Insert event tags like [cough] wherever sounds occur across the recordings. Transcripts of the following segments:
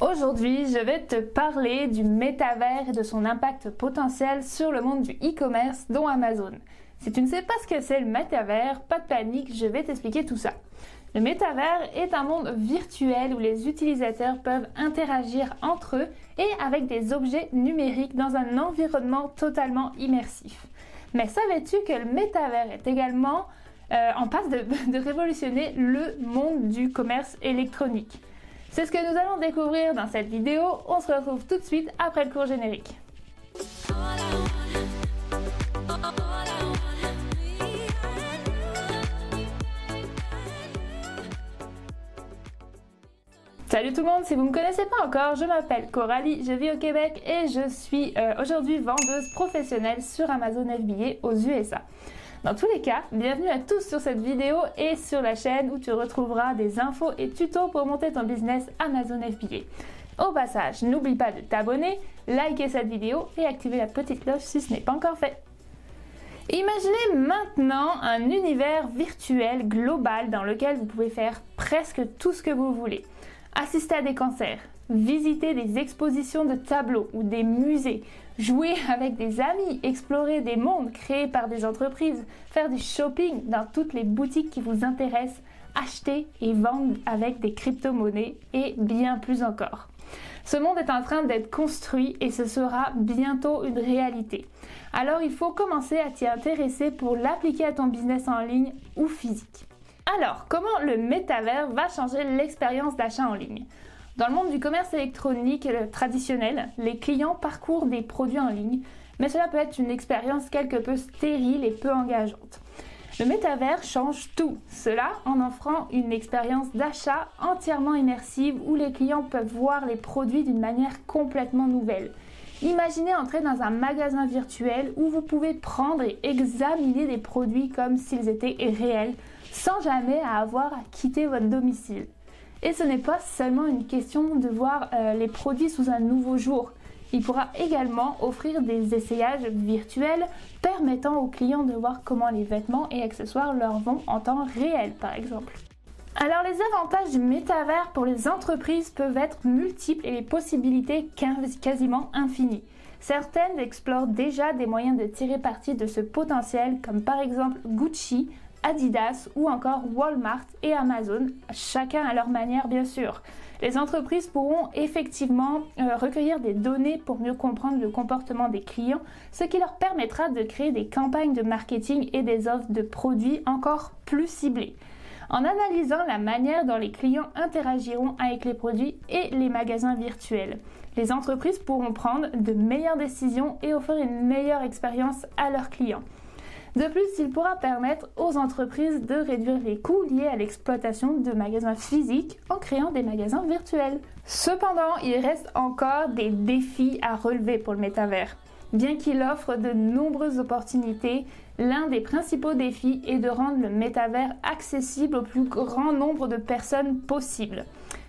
Aujourd'hui, je vais te parler du métavers et de son impact potentiel sur le monde du e-commerce, dont Amazon. Si tu ne sais pas ce que c'est le métavers, pas de panique, je vais t'expliquer tout ça. Le métavers est un monde virtuel où les utilisateurs peuvent interagir entre eux et avec des objets numériques dans un environnement totalement immersif. Mais savais-tu que le métavers est également euh, en passe de, [laughs] de révolutionner le monde du commerce électronique? C'est ce que nous allons découvrir dans cette vidéo. On se retrouve tout de suite après le cours générique. Salut tout le monde, si vous ne me connaissez pas encore, je m'appelle Coralie, je vis au Québec et je suis euh, aujourd'hui vendeuse professionnelle sur Amazon FBA aux USA. Dans tous les cas, bienvenue à tous sur cette vidéo et sur la chaîne où tu retrouveras des infos et tutos pour monter ton business Amazon FBA. Au passage, n'oublie pas de t'abonner, liker cette vidéo et activer la petite cloche si ce n'est pas encore fait. Imaginez maintenant un univers virtuel global dans lequel vous pouvez faire presque tout ce que vous voulez. Assister à des concerts, visiter des expositions de tableaux ou des musées, jouer avec des amis, explorer des mondes créés par des entreprises, faire du shopping dans toutes les boutiques qui vous intéressent, acheter et vendre avec des crypto-monnaies et bien plus encore. Ce monde est en train d'être construit et ce sera bientôt une réalité. Alors il faut commencer à t'y intéresser pour l'appliquer à ton business en ligne ou physique. Alors, comment le métavers va changer l'expérience d'achat en ligne? Dans le monde du commerce électronique traditionnel, les clients parcourent des produits en ligne, mais cela peut être une expérience quelque peu stérile et peu engageante. Le métavers change tout, cela en offrant une expérience d'achat entièrement immersive où les clients peuvent voir les produits d'une manière complètement nouvelle. Imaginez entrer dans un magasin virtuel où vous pouvez prendre et examiner des produits comme s'ils étaient réels, sans jamais avoir à quitter votre domicile. Et ce n'est pas seulement une question de voir euh, les produits sous un nouveau jour. Il pourra également offrir des essayages virtuels permettant aux clients de voir comment les vêtements et accessoires leur vont en temps réel par exemple. Alors les avantages du métavers pour les entreprises peuvent être multiples et les possibilités quasiment infinies. Certaines explorent déjà des moyens de tirer parti de ce potentiel comme par exemple Gucci Adidas ou encore Walmart et Amazon, chacun à leur manière bien sûr. Les entreprises pourront effectivement euh, recueillir des données pour mieux comprendre le comportement des clients, ce qui leur permettra de créer des campagnes de marketing et des offres de produits encore plus ciblées. En analysant la manière dont les clients interagiront avec les produits et les magasins virtuels, les entreprises pourront prendre de meilleures décisions et offrir une meilleure expérience à leurs clients. De plus, il pourra permettre aux entreprises de réduire les coûts liés à l'exploitation de magasins physiques en créant des magasins virtuels. Cependant, il reste encore des défis à relever pour le métavers. Bien qu'il offre de nombreuses opportunités, l'un des principaux défis est de rendre le métavers accessible au plus grand nombre de personnes possible.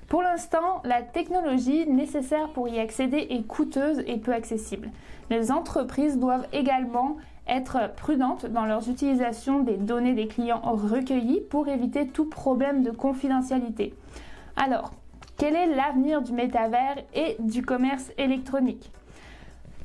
Pour l'instant, la technologie nécessaire pour y accéder est coûteuse et peu accessible. Les entreprises doivent également être prudentes dans leurs utilisations des données des clients recueillies pour éviter tout problème de confidentialité. Alors, quel est l'avenir du métavers et du commerce électronique?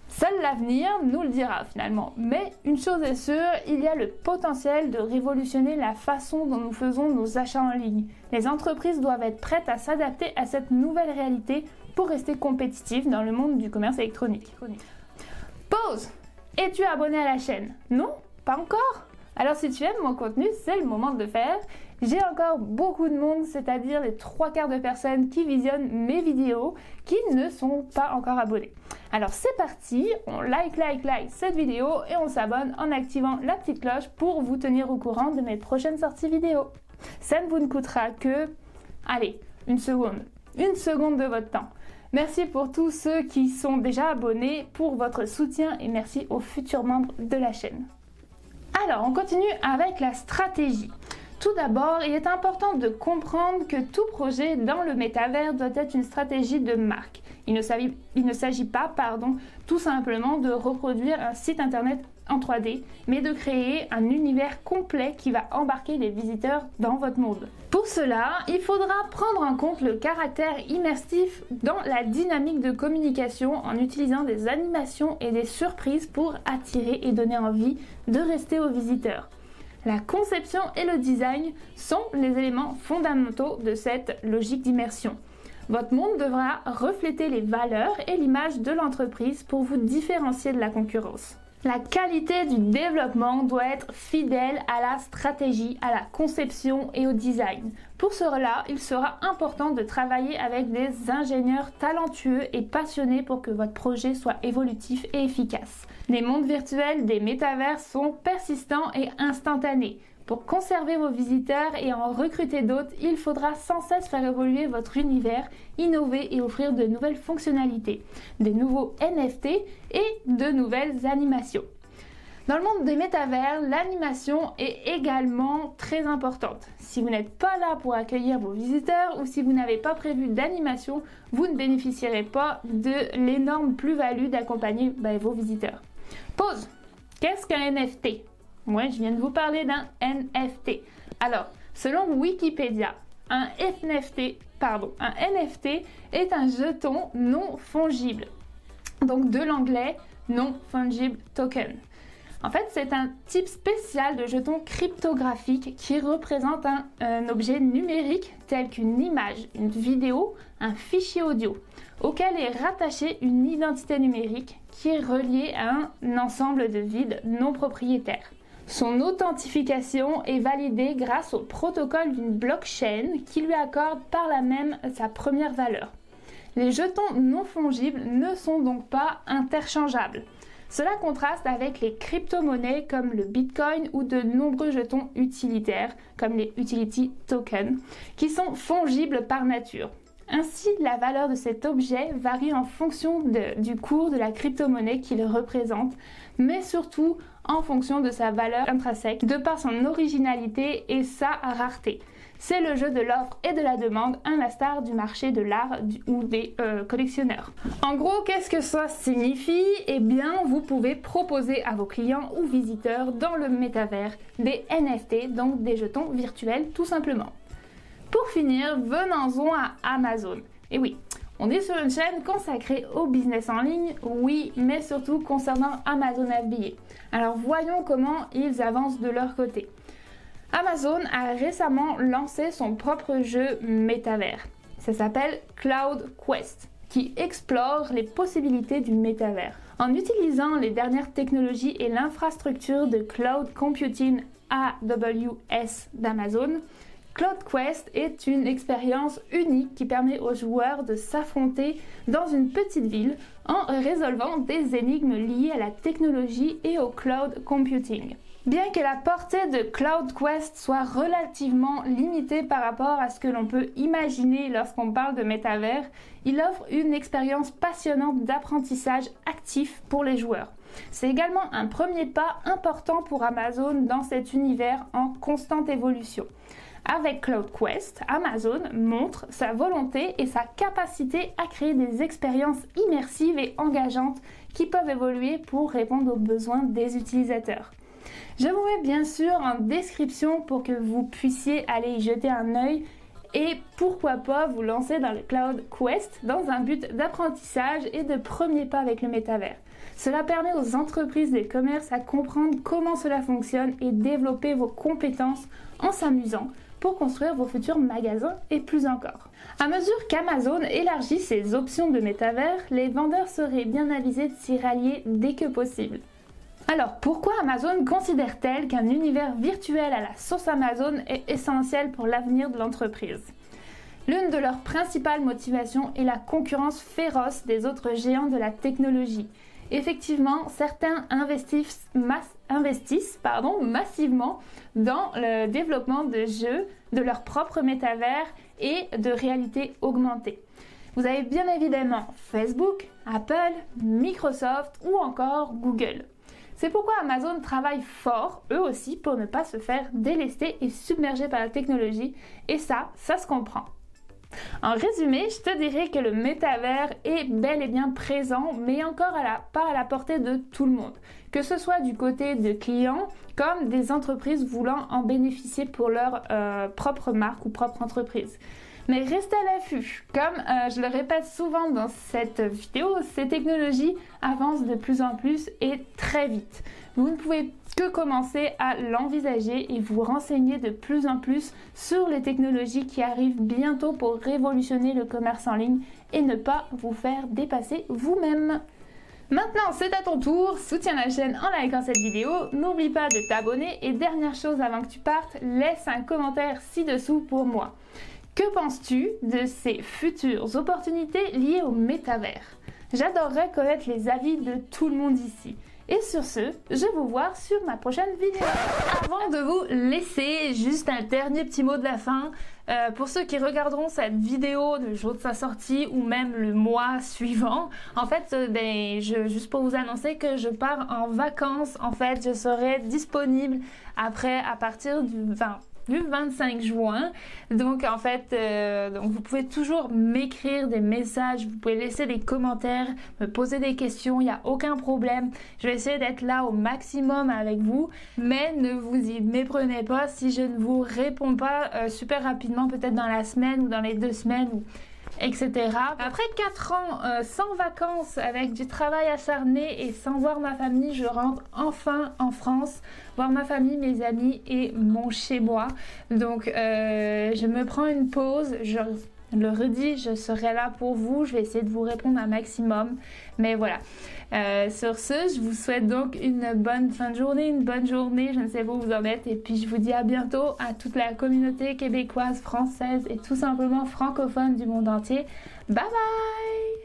Seul l'avenir nous le dira finalement. Mais une chose est sûre, il y a le potentiel de révolutionner la façon dont nous faisons nos achats en ligne. Les entreprises doivent être prêtes à s'adapter à cette nouvelle réalité pour rester compétitives dans le monde du commerce électronique. Pause es-tu abonné à la chaîne Non Pas encore Alors si tu aimes mon contenu, c'est le moment de le faire. J'ai encore beaucoup de monde, c'est-à-dire les trois quarts de personnes qui visionnent mes vidéos, qui ne sont pas encore abonnés. Alors c'est parti, on like, like, like cette vidéo et on s'abonne en activant la petite cloche pour vous tenir au courant de mes prochaines sorties vidéo. Ça ne vous ne coûtera que, allez, une seconde. Une seconde de votre temps. Merci pour tous ceux qui sont déjà abonnés pour votre soutien et merci aux futurs membres de la chaîne. Alors, on continue avec la stratégie. Tout d'abord, il est important de comprendre que tout projet dans le métavers doit être une stratégie de marque. Il ne s'agit pas, pardon, tout simplement de reproduire un site internet en 3D, mais de créer un univers complet qui va embarquer les visiteurs dans votre monde. Pour cela, il faudra prendre en compte le caractère immersif dans la dynamique de communication en utilisant des animations et des surprises pour attirer et donner envie de rester aux visiteurs. La conception et le design sont les éléments fondamentaux de cette logique d'immersion. Votre monde devra refléter les valeurs et l'image de l'entreprise pour vous différencier de la concurrence. La qualité du développement doit être fidèle à la stratégie, à la conception et au design. Pour cela, il sera important de travailler avec des ingénieurs talentueux et passionnés pour que votre projet soit évolutif et efficace. Les mondes virtuels des métavers sont persistants et instantanés. Pour conserver vos visiteurs et en recruter d'autres, il faudra sans cesse faire évoluer votre univers, innover et offrir de nouvelles fonctionnalités, des nouveaux NFT et de nouvelles animations. Dans le monde des métavers, l'animation est également très importante. Si vous n'êtes pas là pour accueillir vos visiteurs ou si vous n'avez pas prévu d'animation, vous ne bénéficierez pas de l'énorme plus-value d'accompagner bah, vos visiteurs. Pause Qu'est-ce qu'un NFT moi, je viens de vous parler d'un NFT. Alors, selon Wikipédia, un NFT, pardon, un NFT est un jeton non fongible. Donc de l'anglais non fungible token. En fait, c'est un type spécial de jeton cryptographique qui représente un, un objet numérique tel qu'une image, une vidéo, un fichier audio, auquel est rattachée une identité numérique qui est reliée à un ensemble de vides non propriétaires. Son authentification est validée grâce au protocole d'une blockchain qui lui accorde par là même sa première valeur. Les jetons non fongibles ne sont donc pas interchangeables. Cela contraste avec les crypto-monnaies comme le Bitcoin ou de nombreux jetons utilitaires comme les utility tokens qui sont fongibles par nature. Ainsi, la valeur de cet objet varie en fonction du cours de la crypto-monnaie qu'il représente, mais surtout en fonction de sa valeur intrinsèque, de par son originalité et sa rareté. C'est le jeu de l'offre et de la demande, un instar du marché de l'art ou des euh, collectionneurs. En gros, qu'est-ce que ça signifie? Eh bien, vous pouvez proposer à vos clients ou visiteurs dans le métavers des NFT, donc des jetons virtuels tout simplement. Pour finir, venons-en à Amazon. Et oui, on est sur une chaîne consacrée au business en ligne, oui, mais surtout concernant Amazon FBA. Alors voyons comment ils avancent de leur côté. Amazon a récemment lancé son propre jeu métavers. Ça s'appelle Cloud Quest, qui explore les possibilités du métavers. En utilisant les dernières technologies et l'infrastructure de cloud computing AWS d'Amazon, Cloud Quest est une expérience unique qui permet aux joueurs de s'affronter dans une petite ville en résolvant des énigmes liées à la technologie et au cloud computing. Bien que la portée de Cloud Quest soit relativement limitée par rapport à ce que l'on peut imaginer lorsqu'on parle de métavers, il offre une expérience passionnante d'apprentissage actif pour les joueurs. C'est également un premier pas important pour Amazon dans cet univers en constante évolution. Avec Cloud Quest, Amazon montre sa volonté et sa capacité à créer des expériences immersives et engageantes qui peuvent évoluer pour répondre aux besoins des utilisateurs. Je vous mets bien sûr en description pour que vous puissiez aller y jeter un œil et pourquoi pas vous lancer dans le Cloud Quest dans un but d'apprentissage et de premier pas avec le métavers. Cela permet aux entreprises de commerce à comprendre comment cela fonctionne et développer vos compétences en s'amusant pour construire vos futurs magasins et plus encore. À mesure qu'Amazon élargit ses options de métavers, les vendeurs seraient bien avisés de s'y rallier dès que possible. Alors pourquoi Amazon considère-t-elle qu'un univers virtuel à la sauce Amazon est essentiel pour l'avenir de l'entreprise? L'une de leurs principales motivations est la concurrence féroce des autres géants de la technologie effectivement, certains investissent, massivement dans le développement de jeux, de leur propre métavers et de réalité augmentée. Vous avez bien évidemment Facebook, Apple, Microsoft ou encore Google. C'est pourquoi Amazon travaille fort, eux aussi, pour ne pas se faire délester et submerger par la technologie. Et ça, ça se comprend. En résumé, je te dirais que le métavers est bel et bien présent, mais encore à la, pas à la portée de tout le monde, que ce soit du côté de clients comme des entreprises voulant en bénéficier pour leur euh, propre marque ou propre entreprise. Mais restez à l'affût. Comme euh, je le répète souvent dans cette vidéo, ces technologies avancent de plus en plus et très vite. Vous ne pouvez que commencer à l'envisager et vous renseigner de plus en plus sur les technologies qui arrivent bientôt pour révolutionner le commerce en ligne et ne pas vous faire dépasser vous-même. Maintenant, c'est à ton tour. Soutiens la chaîne en likant cette vidéo. N'oublie pas de t'abonner. Et dernière chose avant que tu partes, laisse un commentaire ci-dessous pour moi. Que penses-tu de ces futures opportunités liées au métavers? J'adorerais connaître les avis de tout le monde ici. Et sur ce, je vous voir sur ma prochaine vidéo. Avant de vous laisser, juste un dernier petit mot de la fin. Euh, pour ceux qui regarderont cette vidéo le jour de sa sortie ou même le mois [laughs] suivant, en fait, euh, ben, juste pour vous annoncer que je pars en vacances. En fait, je serai disponible après à partir du 20 du 25 juin. Donc en fait, euh, vous pouvez toujours m'écrire des messages, vous pouvez laisser des commentaires, me poser des questions, il n'y a aucun problème. Je vais essayer d'être là au maximum avec vous, mais ne vous y méprenez pas si je ne vous réponds pas euh, super rapidement, peut-être dans la semaine ou dans les deux semaines. Ou etc. Après 4 ans euh, sans vacances, avec du travail acharné et sans voir ma famille, je rentre enfin en France, voir ma famille, mes amis et mon chez-moi. Donc euh, je me prends une pause, je le redis, je serai là pour vous, je vais essayer de vous répondre un maximum. Mais voilà. Euh, sur ce, je vous souhaite donc une bonne fin de journée, une bonne journée, je ne sais pas où vous en êtes, et puis je vous dis à bientôt à toute la communauté québécoise, française et tout simplement francophone du monde entier. Bye bye